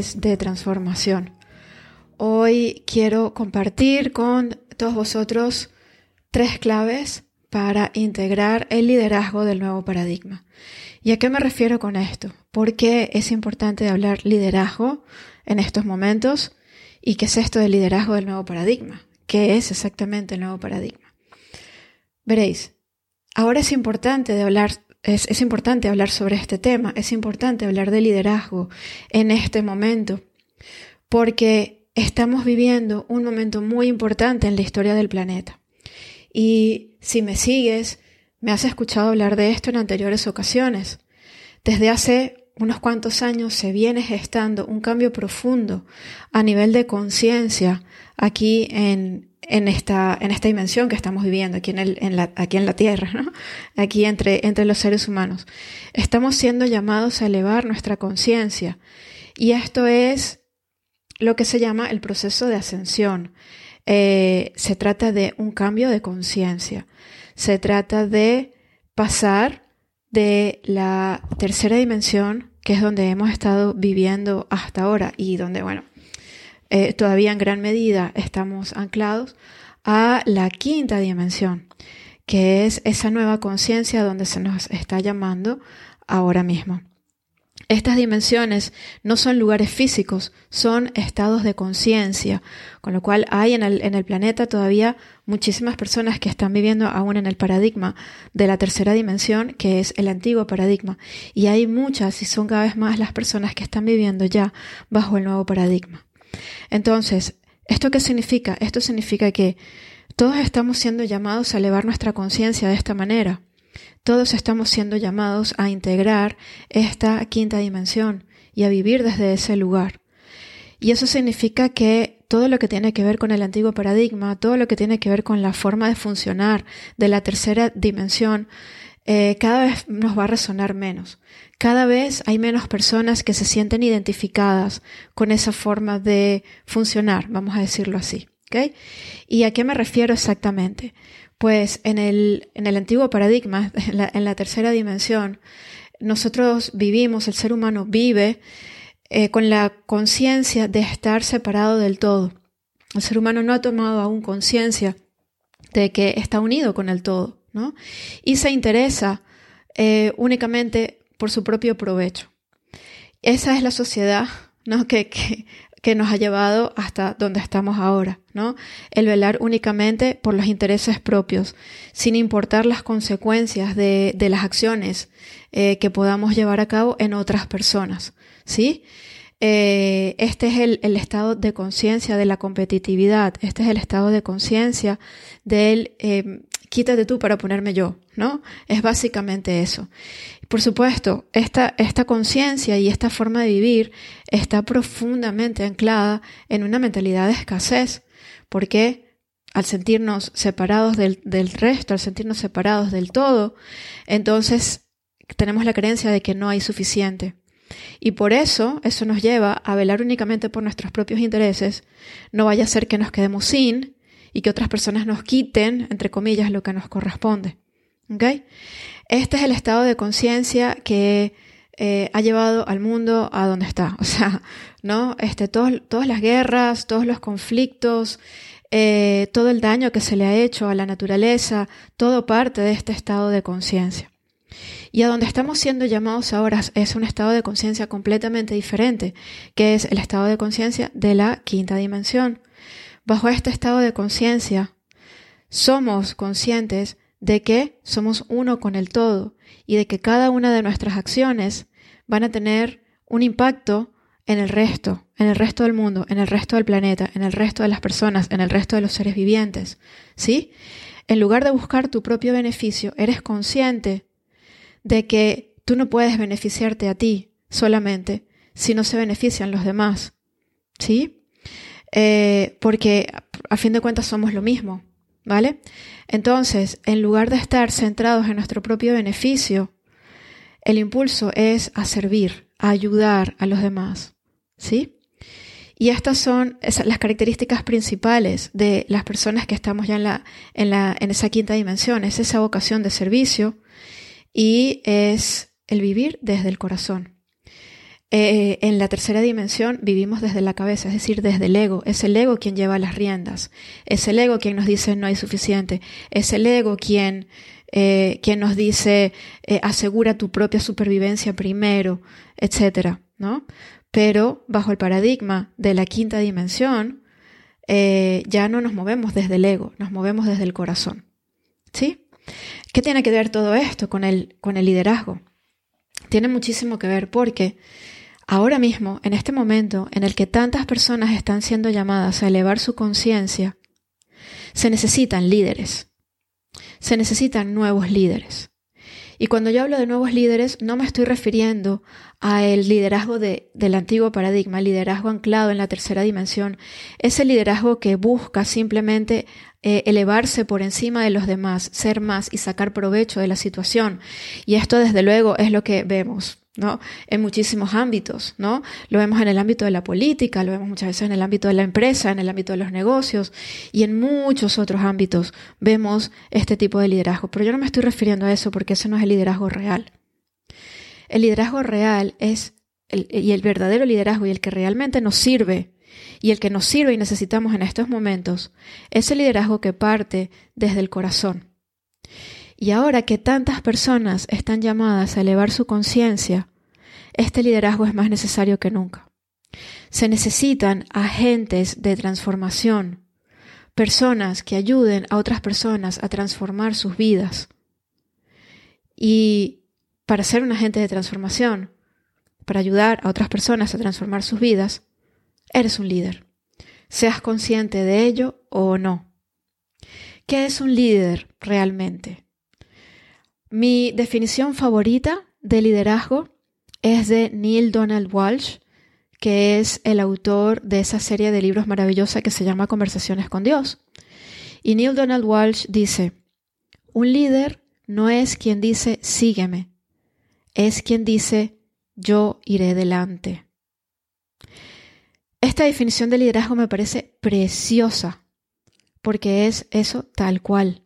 De Transformación. Hoy quiero compartir con todos vosotros tres claves para integrar el liderazgo del nuevo paradigma. ¿Y a qué me refiero con esto? ¿Por qué es importante hablar liderazgo en estos momentos? ¿Y qué es esto del liderazgo del nuevo paradigma? ¿Qué es exactamente el nuevo paradigma? Veréis, ahora es importante de hablar es, importante hablar sobre este tema, es importante hablar de liderazgo en este momento, porque estamos viviendo un momento muy importante en la historia del planeta. Y si me sigues, me has escuchado hablar de esto en anteriores ocasiones. Desde hace unos cuantos años se viene gestando un cambio profundo a nivel de conciencia aquí en, en, esta, en esta dimensión que estamos viviendo, aquí en, el, en la, aquí en la Tierra, ¿no? aquí entre, entre los seres humanos. Estamos siendo llamados a elevar nuestra conciencia y esto es lo que se llama el proceso de ascensión. Eh, se trata de un cambio de conciencia. Se trata de pasar de la tercera dimensión, que es donde hemos estado viviendo hasta ahora y donde, bueno, eh, todavía en gran medida estamos anclados, a la quinta dimensión, que es esa nueva conciencia donde se nos está llamando ahora mismo. Estas dimensiones no son lugares físicos, son estados de conciencia, con lo cual hay en el, en el, planeta todavía muchísimas personas que están viviendo aún en el paradigma de la tercera dimensión, que es el antiguo paradigma, y hay muchas y son cada vez más las personas que están viviendo ya bajo el nuevo paradigma. Entonces, ¿esto qué significa? Esto significa que todos estamos siendo llamados a elevar nuestra conciencia de esta manera. Todos estamos siendo llamados a integrar esta quinta dimensión y a vivir desde ese lugar. Y eso significa que todo lo que tiene que ver con el antiguo paradigma, todo lo que tiene que ver con la forma de funcionar de la tercera dimensión, eh, cada vez nos va a resonar menos. Cada vez hay menos personas que se sienten identificadas con esa forma de funcionar, vamos a decirlo así. ¿okay? ¿Y a qué me refiero exactamente? Pues en el, en el antiguo paradigma, en la, tercera dimensión, nosotros vivimos, el ser humano vive eh, con la conciencia de estar separado del todo. El ser humano no ha tomado aún conciencia de que está unido con el todo, ¿no? Y se interesa eh, únicamente por su propio provecho. Esa es la sociedad ¿no? que, que, que nos ha llevado hasta donde estamos ahora, ¿no? El velar únicamente por los intereses propios, sin importar las consecuencias de, de las acciones eh, que podamos llevar a cabo en otras personas, ¿sí? Eh, este es el, el, estado de conciencia de la competitividad, este es el estado de conciencia del eh, quítate tú para ponerme yo, ¿no? Es básicamente eso. Por supuesto, esta, esta conciencia y esta forma de vivir está profundamente anclada en una mentalidad de escasez, porque al sentirnos separados del, del resto, al sentirnos separados del todo, entonces tenemos la creencia de que no hay suficiente. Y por eso eso nos lleva a velar únicamente por nuestros propios intereses. No vaya a ser que nos quedemos sin y que otras personas nos quiten, entre comillas, lo que nos corresponde. ¿Okay? Este es el estado de conciencia que eh, ha llevado al mundo a donde está. O sea, ¿no? Este, todas las guerras, todos los conflictos, eh, todo el daño que se le ha hecho a la naturaleza, todo parte de este estado de conciencia. Y a donde estamos siendo llamados ahora es un estado de conciencia completamente diferente, que es el estado de conciencia de la quinta dimensión. Bajo este estado de conciencia, somos conscientes de que somos uno con el todo y de que cada una de nuestras acciones van a tener un impacto en el resto, en el resto del mundo, en el resto del planeta, en el resto de las personas, en el resto de los seres vivientes. ¿Sí? En lugar de buscar tu propio beneficio, eres consciente de que tú no puedes beneficiarte a ti solamente si no se benefician los demás. ¿Sí? Eh, porque a fin de cuentas somos lo mismo. ¿Vale? Entonces, en lugar de estar centrados en nuestro propio beneficio, El impulso es a servir, a ayudar a los demás. ¿Sí? Y estas son las características principales de las personas que estamos ya en, la, en, la, en esa quinta dimensión. Es esa vocación de servicio y es el vivir desde el corazón. Eh, en la tercera dimensión vivimos desde la cabeza, es decir, desde el ego. Es el ego quien lleva las riendas. Es el ego quien nos dice no hay suficiente. Es el ego quien, eh, quien nos dice eh, asegura tu propia supervivencia primero, etcétera, ¿no? Pero bajo el paradigma de la quinta dimensión, ya no nos movemos desde el ego, nos movemos desde el corazón. ¿Sí? ¿Qué tiene que ver todo esto con el, con el liderazgo? Tiene muchísimo que ver porque ahora mismo, en este momento en el que tantas personas están siendo llamadas a elevar su conciencia, se necesitan líderes. Se necesitan nuevos líderes. Y cuando yo hablo de nuevos líderes, no me estoy refiriendo a el liderazgo de, del antiguo paradigma, el liderazgo anclado en la tercera dimensión, ese liderazgo que busca simplemente eh, elevarse por encima de los demás, ser más y sacar provecho de la situación. Y esto desde luego es lo que vemos ¿no? En muchísimos ámbitos, ¿no? Lo vemos en el ámbito de la política, lo vemos muchas veces en el ámbito de la empresa, en el ámbito de los negocios y en muchos otros ámbitos vemos este tipo de liderazgo. Pero yo no me estoy refiriendo a eso porque ese no es el liderazgo real. El liderazgo real es, y el verdadero liderazgo y el que realmente nos sirve y el que nos sirve y necesitamos en estos momentos, es el liderazgo que parte desde el corazón. Y ahora que tantas personas están llamadas a elevar su conciencia, este liderazgo es más necesario que nunca. Se necesitan agentes de transformación, personas que ayuden a otras personas a transformar sus vidas. Y para ser un agente de transformación, para ayudar a otras personas a transformar sus vidas, eres un líder. Seas consciente de ello o no. ¿Qué es un líder realmente? Mi definición favorita de liderazgo es de Neil Donald Walsh, que es el autor de esa serie de libros maravillosa que se llama Conversaciones con Dios. Y Neil Donald Walsh dice, un líder no es quien dice sígueme, es quien dice yo iré delante. Esta definición de liderazgo me parece preciosa, porque es eso tal cual.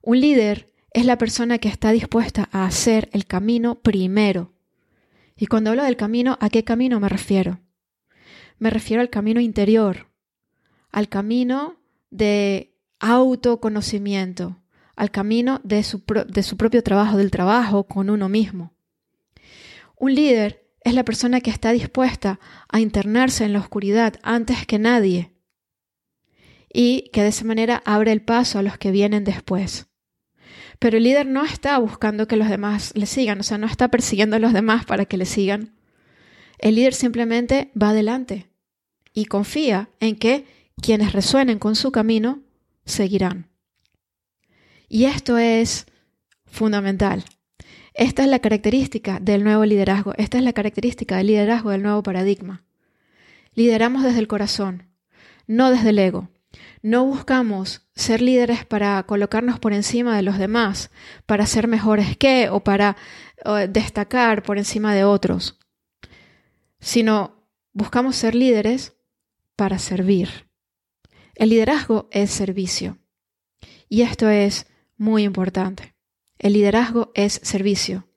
Un líder es la persona que está dispuesta a hacer el camino primero. Y cuando hablo del camino, ¿a qué camino me refiero? Me refiero al camino interior, al camino de autoconocimiento, al camino de su, propio trabajo, del trabajo con uno mismo. Un líder es la persona que está dispuesta a internarse en la oscuridad antes que nadie y que de esa manera abre el paso a los que vienen después. Pero el líder no está buscando que los demás le sigan, o sea, no está persiguiendo a los demás para que le sigan. El líder simplemente va adelante y confía en que quienes resuenen con su camino seguirán. Y esto es fundamental. Esta es la característica del nuevo liderazgo, esta es la característica del liderazgo del nuevo paradigma. Lideramos desde el corazón, no desde el ego. No buscamos ser líderes para colocarnos por encima de los demás, para ser mejores que o para destacar por encima de otros, sino buscamos ser líderes para servir. El liderazgo es servicio. Y esto es muy importante. El liderazgo es servicio.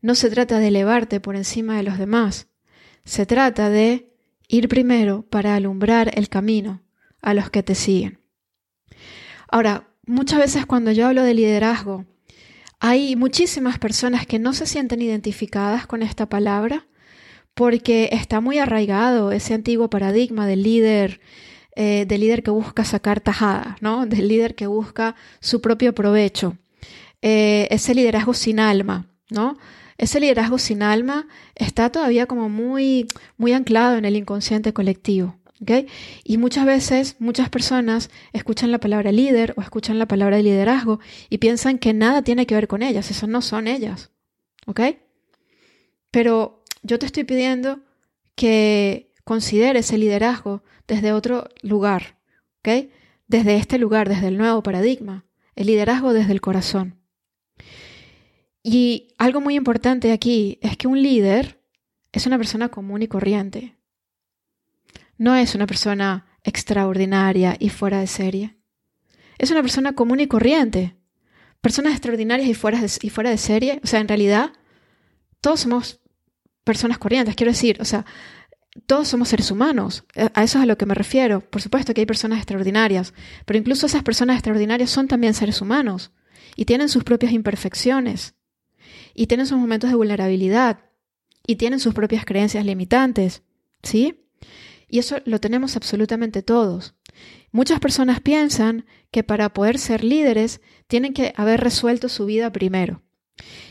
No se trata de elevarte por encima de los demás. Se trata de ir primero para alumbrar el camino a los que te siguen. Ahora, muchas veces cuando yo hablo de liderazgo, hay muchísimas personas que no se sienten identificadas con esta palabra porque está muy arraigado ese antiguo paradigma del líder, eh, del líder que busca sacar tajada, ¿no? Del líder que busca su propio provecho. Eh, ese liderazgo sin alma, ¿no? Ese liderazgo sin alma está todavía como muy, muy anclado en el inconsciente colectivo. Y muchas veces, muchas personas escuchan la palabra líder o escuchan la palabra de liderazgo y piensan que nada tiene que ver con ellas, eso no son ellas. ¿Ok? Pero yo te estoy pidiendo que consideres el liderazgo desde otro lugar, ¿ok? Desde este lugar, desde el nuevo paradigma, el liderazgo desde el corazón. Y algo muy importante aquí es que un líder es una persona común y corriente. No es una persona extraordinaria y fuera de serie. Es una persona común y corriente. Personas extraordinarias y fuera de, y fuera de serie. O sea, en realidad, todos somos personas corrientes. Quiero decir, o sea, todos somos seres humanos. A eso es a lo que me refiero. Por supuesto que hay personas extraordinarias, pero incluso esas personas extraordinarias son también seres humanos y tienen sus propias imperfecciones y tienen sus momentos de vulnerabilidad y tienen sus propias creencias limitantes, ¿sí? Y eso lo tenemos absolutamente todos. Muchas personas piensan que para poder ser líderes tienen que haber resuelto su vida primero.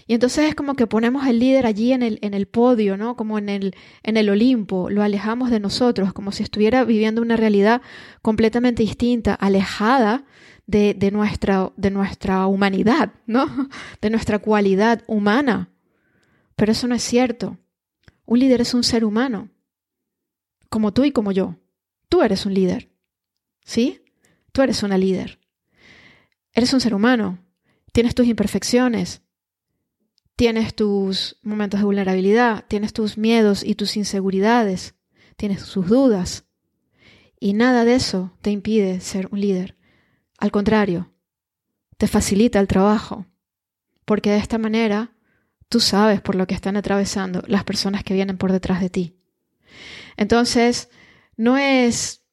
Y entonces es como que ponemos al líder allí en el, en el podio, ¿no? Como en el, en el Olimpo, lo alejamos de nosotros, como si estuviera viviendo una realidad completamente distinta, alejada de, nuestra, de nuestra humanidad, ¿no? De nuestra cualidad humana. Pero eso no es cierto. Un líder es un ser humano, como tú y como yo. Tú eres un líder, ¿sí? Tú eres una líder. Eres un ser humano, tienes tus imperfecciones, tienes tus momentos de vulnerabilidad, tienes tus miedos y tus inseguridades, tienes tus dudas. Y nada de eso te impide ser un líder. Al contrario, te facilita el trabajo, porque de esta manera tú sabes por lo que están atravesando las personas que vienen por detrás de ti. Entonces, no es,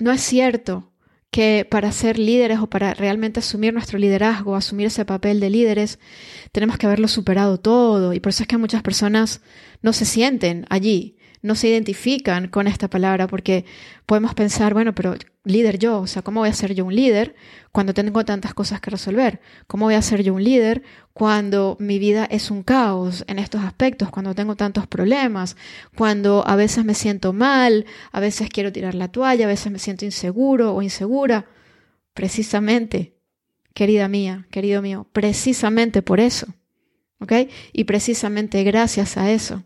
no es cierto que para ser líderes o para realmente asumir nuestro liderazgo, asumir ese papel de líderes, tenemos que haberlo superado todo. Y por eso es que muchas personas no se sienten allí, no se identifican con esta palabra porque podemos pensar, bueno, pero líder yo, o sea, ¿cómo voy a ser yo un líder cuando tengo tantas cosas que resolver? ¿Cómo voy a ser yo un líder cuando mi vida es un caos en estos aspectos, cuando tengo tantos problemas, cuando a veces me siento mal, a veces quiero tirar la toalla, a veces me siento inseguro o insegura? Precisamente, querida mía, querido mío, precisamente por eso, ¿ok? Y precisamente gracias a eso,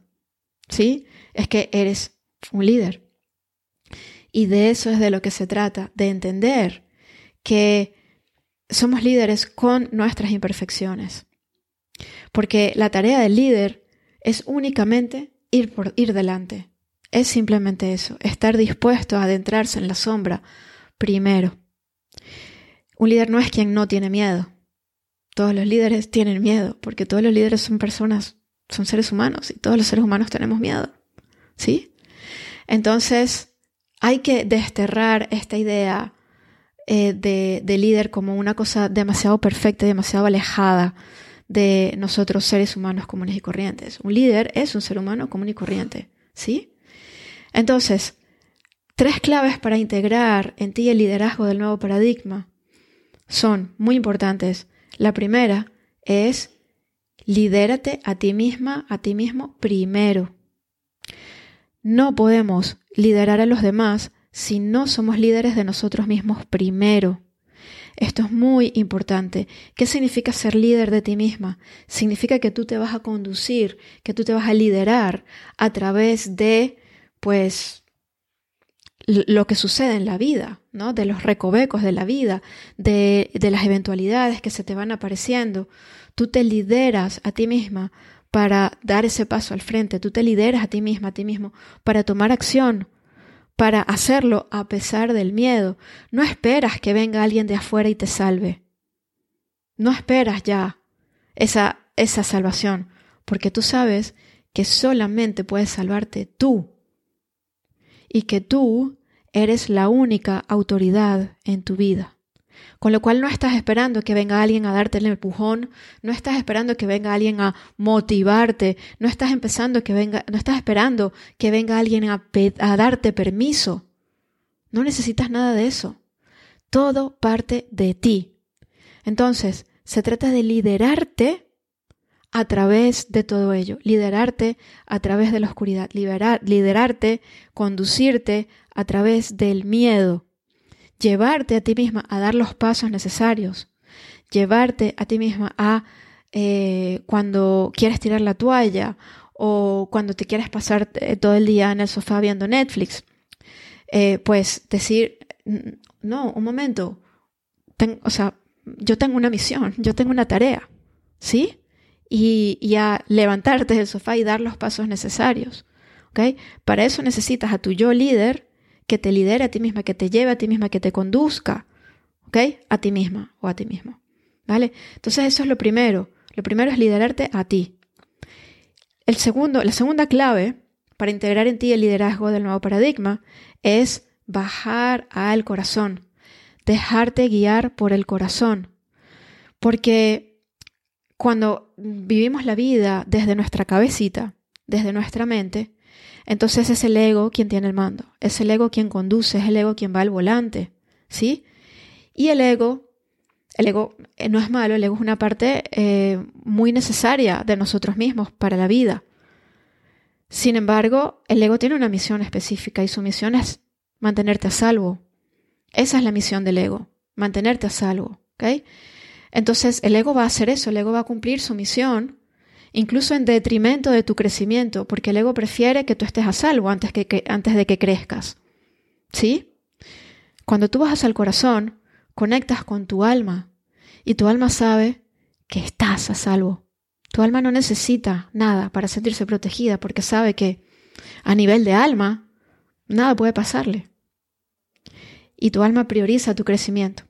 ¿sí? es que eres un líder. Y de eso es de lo que se trata, de entender que somos líderes con nuestras imperfecciones. Porque la tarea del líder es únicamente ir por ir delante. Es simplemente eso, estar dispuesto a adentrarse en la sombra primero. Un líder no es quien no tiene miedo. Todos los líderes tienen miedo, porque todos los líderes son personas, son seres humanos y todos los seres humanos tenemos miedo. ¿sí? Entonces, hay que desterrar esta idea eh, de, líder como una cosa demasiado perfecta, demasiado alejada de nosotros seres humanos comunes y corrientes. Un líder es un ser humano común y corriente, ¿sí? Entonces, tres claves para integrar en ti el liderazgo del nuevo paradigma son muy importantes. La primera es lidérate a ti misma, a ti mismo primero. No podemos liderar a los demás si no somos líderes de nosotros mismos primero. Esto es muy importante. ¿Qué significa ser líder de ti misma? Significa que tú te vas a conducir, que tú te vas a liderar a través de, pues, lo que sucede en la vida, ¿no? De los recovecos de la vida, de, de las eventualidades que se te van apareciendo. Tú te lideras a ti misma para dar ese paso al frente. Tú te lideras a ti misma, a ti mismo, para tomar acción, para hacerlo a pesar del miedo. No esperas que venga alguien de afuera y te salve. No esperas ya esa, esa salvación, porque tú sabes que solamente puedes salvarte tú y que tú eres la única autoridad en tu vida. Con lo cual no estás esperando que venga alguien a darte el empujón, no estás esperando que venga alguien a motivarte, no estás empezando que venga, no estás esperando que venga alguien a, darte permiso. No necesitas nada de eso. Todo parte de ti. Entonces, se trata de liderarte a través de todo ello, liderarte a través de la oscuridad, liberar, liderarte, conducirte a través del miedo, llevarte a ti misma a dar los pasos necesarios, llevarte a ti misma a eh, cuando quieres tirar la toalla o cuando te quieres pasar eh, todo el día en el sofá viendo Netflix, eh, pues decir, no, un momento, o sea, yo tengo una misión, yo tengo una tarea, ¿sí? y, a levantarte del sofá y dar los pasos necesarios. ¿okay? Para eso necesitas a tu yo líder que te lidere a ti misma, que te lleve a ti misma, que te conduzca ¿okay? a ti misma o a ti mismo. ¿vale? Entonces eso es lo primero. Lo primero es liderarte a ti. El segundo, la segunda clave para integrar en ti el liderazgo del nuevo paradigma es bajar al corazón, dejarte guiar por el corazón. Porque cuando vivimos la vida desde nuestra cabecita, desde nuestra mente, entonces es el ego quien tiene el mando, es el ego quien conduce, es el ego quien va al volante, ¿sí? Y el ego, el ego eh, no es malo, el ego es una parte eh, muy necesaria de nosotros mismos para la vida. Sin embargo, el ego tiene una misión específica y su misión es mantenerte a salvo. Esa es la misión del ego, mantenerte a salvo. ¿okay? Entonces, el ego va a hacer eso, el ego va a cumplir su misión, incluso en detrimento de tu crecimiento, porque el ego prefiere que tú estés a salvo antes, que, antes de que crezcas. ¿Sí? Cuando tú bajas al corazón, conectas con tu alma y tu alma sabe que estás a salvo. Tu alma no necesita nada para sentirse protegida porque sabe que a nivel de alma nada puede pasarle y tu alma prioriza tu crecimiento,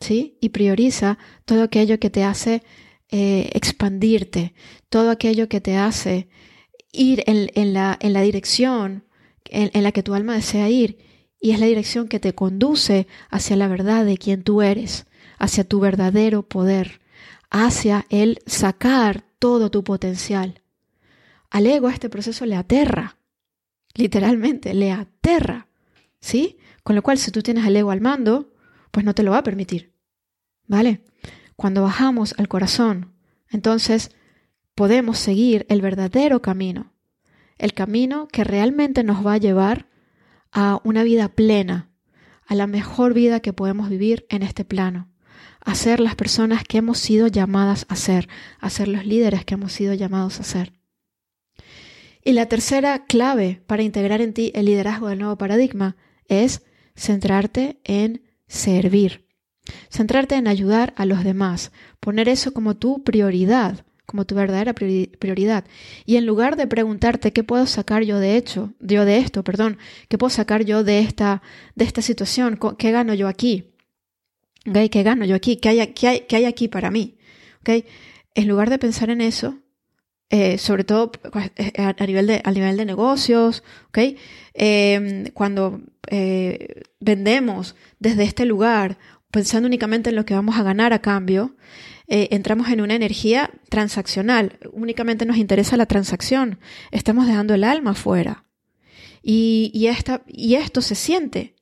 ¿sí? Y prioriza todo aquello que te hace eh, expandirte, todo aquello que te hace ir en, la, dirección en, la que tu alma desea ir y es la dirección que te conduce hacia la verdad de quien tú eres, hacia tu verdadero poder, hacia el sacar todo tu potencial. Al ego este proceso le aterra, literalmente, le aterra, ¿sí? Con lo cual, si tú tienes el ego al mando, pues no te lo va a permitir. ¿Vale? Cuando bajamos al corazón, entonces podemos seguir el verdadero camino, el camino que realmente nos va a llevar a una vida plena, a la mejor vida que podemos vivir en este plano, a ser las personas que hemos sido llamadas a ser, a ser los líderes que hemos sido llamados a ser. Y la tercera clave para integrar en ti el liderazgo del nuevo paradigma es centrarte en servir, centrarte en ayudar a los demás, poner eso como tu prioridad, como tu verdadera prioridad. Y en lugar de preguntarte qué puedo sacar yo de hecho, yo de esto, perdón, qué puedo sacar yo de esta, de esta situación, qué gano yo aquí, ¿qué gano yo aquí, qué hay, qué hay, qué hay aquí para mí, ¿Okay? En lugar de pensar en eso, eh, sobre todo pues, eh, a, nivel de, nivel de negocios, ¿okay? Em, cuando eh, vendemos desde este lugar, pensando únicamente en lo que vamos a ganar a cambio, entramos en una energía transaccional. Únicamente nos interesa la transacción. Estamos dejando el alma fuera. Y, y esto se siente.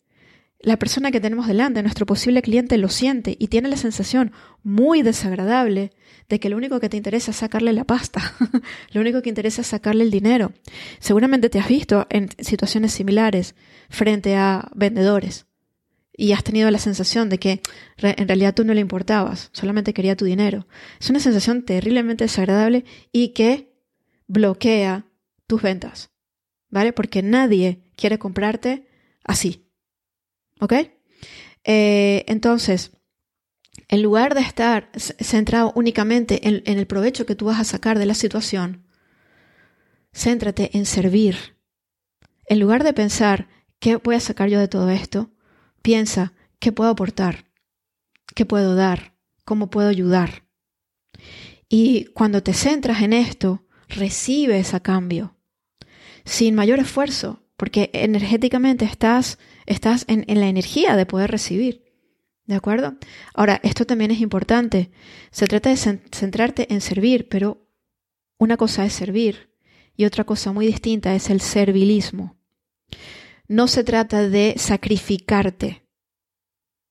La persona que tenemos delante, nuestro posible cliente, lo siente y tiene la sensación muy desagradable de que lo único que te interesa es sacarle la pasta, lo único que interesa es sacarle el dinero. Seguramente te has visto en situaciones similares frente a vendedores y has tenido la sensación de que en realidad tú no le importabas, solamente quería tu dinero. Es una sensación terriblemente desagradable y que bloquea tus ventas, ¿vale? Porque nadie quiere comprarte así, ¿ok? Eh, entonces, en lugar de estar centrado únicamente en, el provecho que tú vas a sacar de la situación, céntrate en servir. En lugar de pensar, ¿qué voy a sacar yo de todo esto? Piensa, ¿qué puedo aportar? ¿Qué puedo dar? ¿Cómo puedo ayudar? Y cuando te centras en esto, recibes a cambio, sin mayor esfuerzo, porque energéticamente estás, estás en la energía de poder recibir. ¿De acuerdo? Ahora, esto también es importante. Se trata de centrarte en servir, pero una cosa es servir y otra cosa muy distinta es el servilismo. No se trata de sacrificarte,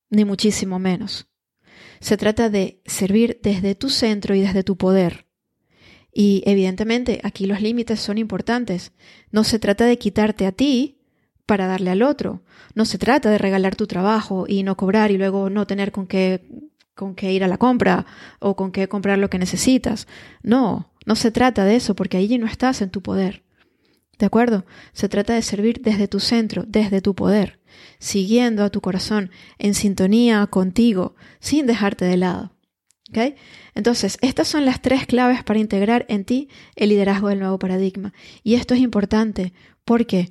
ni muchísimo menos. Se trata de servir desde tu centro y desde tu poder. Y evidentemente aquí los límites son importantes. No se trata de quitarte a ti para darle al otro. No se trata de regalar tu trabajo y no cobrar y luego no tener con qué, con qué ir a la compra o con qué comprar lo que necesitas. No, no se trata de eso porque allí no estás en tu poder. ¿De acuerdo? Se trata de servir desde tu centro, desde tu poder, siguiendo a tu corazón, en sintonía contigo, sin dejarte de lado. ¿Okay? Entonces, estas son las tres claves para integrar en ti el liderazgo del nuevo paradigma. Y esto es importante porque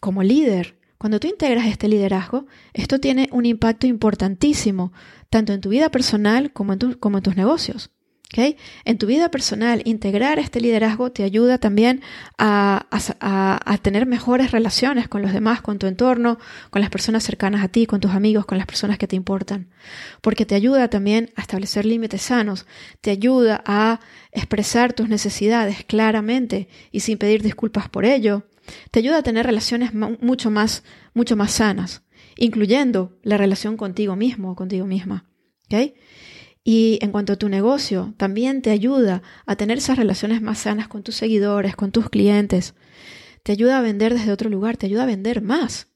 como líder, cuando tú integras este liderazgo, esto tiene un impacto importantísimo, tanto en tu vida personal como en, como en tus negocios. En tu vida personal, integrar este liderazgo te ayuda también a, tener mejores relaciones con los demás, con tu entorno, con las personas cercanas a ti, con tus amigos, con las personas que te importan. Porque te ayuda también a establecer límites sanos, te ayuda a expresar tus necesidades claramente y sin pedir disculpas por ello. Te ayuda a tener relaciones mucho más, mucho más sanas, incluyendo la relación contigo mismo o contigo misma. Y en cuanto a tu negocio, también te ayuda a tener esas relaciones más sanas con tus seguidores, con tus clientes. Te ayuda a vender desde otro lugar, te ayuda a vender más.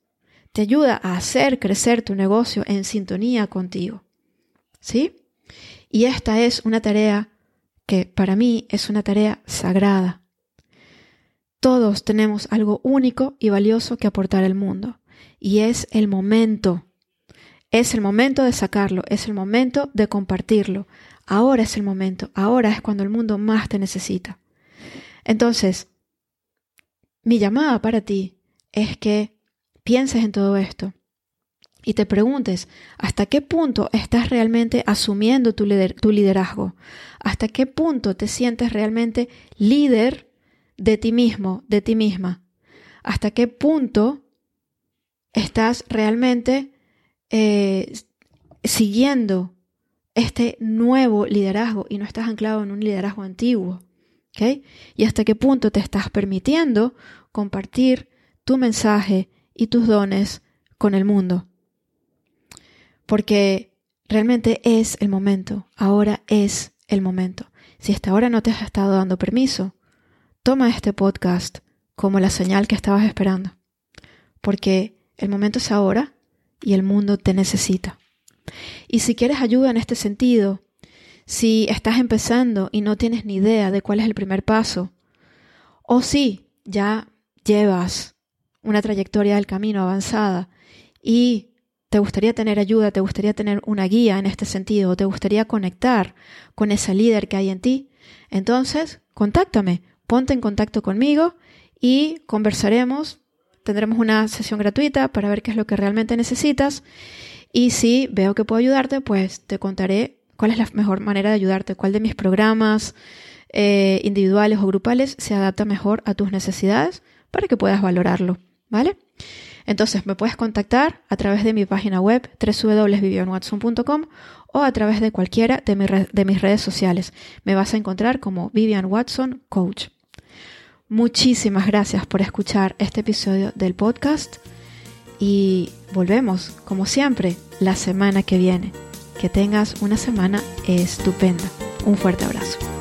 Te ayuda a hacer crecer tu negocio en sintonía contigo. ¿Sí? Y esta es una tarea que para mí es una tarea sagrada. Todos tenemos algo único y valioso que aportar al mundo. Y es el momento es el momento de sacarlo, es el momento de compartirlo. Ahora es el momento, ahora es cuando el mundo más te necesita. Entonces, mi llamada para ti es que pienses en todo esto y te preguntes hasta qué punto estás realmente asumiendo tu, tu liderazgo, hasta qué punto te sientes realmente líder de ti mismo, de ti misma, hasta qué punto estás realmente eh, siguiendo este nuevo liderazgo y no estás anclado en un liderazgo antiguo. ¿okay? Y hasta qué punto te estás permitiendo compartir tu mensaje y tus dones con el mundo. Porque realmente es el momento, ahora es el momento. Si hasta ahora no te has estado dando permiso, toma este podcast como la señal que estabas esperando. Porque el momento es ahora y el mundo te necesita. Y si quieres ayuda en este sentido, si estás empezando y no tienes ni idea de cuál es el primer paso, o si ya llevas una trayectoria del camino avanzada y te gustaría tener ayuda, te gustaría tener una guía en este sentido, o te gustaría conectar con ese líder que hay en ti, entonces contáctame, ponte en contacto conmigo y conversaremos tendremos una sesión gratuita para ver qué es lo que realmente necesitas. Y si veo que puedo ayudarte, pues te contaré cuál es la mejor manera de ayudarte, cuál de mis programas eh, individuales o grupales se adapta mejor a tus necesidades para que puedas valorarlo, ¿vale? Entonces me puedes contactar a través de mi página web www.vivianwatson.com o a través de cualquiera de, de mis redes sociales. Me vas a encontrar como Vivian Watson Coach. Muchísimas gracias por escuchar este episodio del podcast y volvemos, como siempre, la semana que viene. Que tengas una semana estupenda. Un fuerte abrazo.